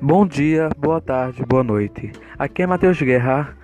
Bom dia, boa tarde, boa noite. Aqui é Matheus Guerra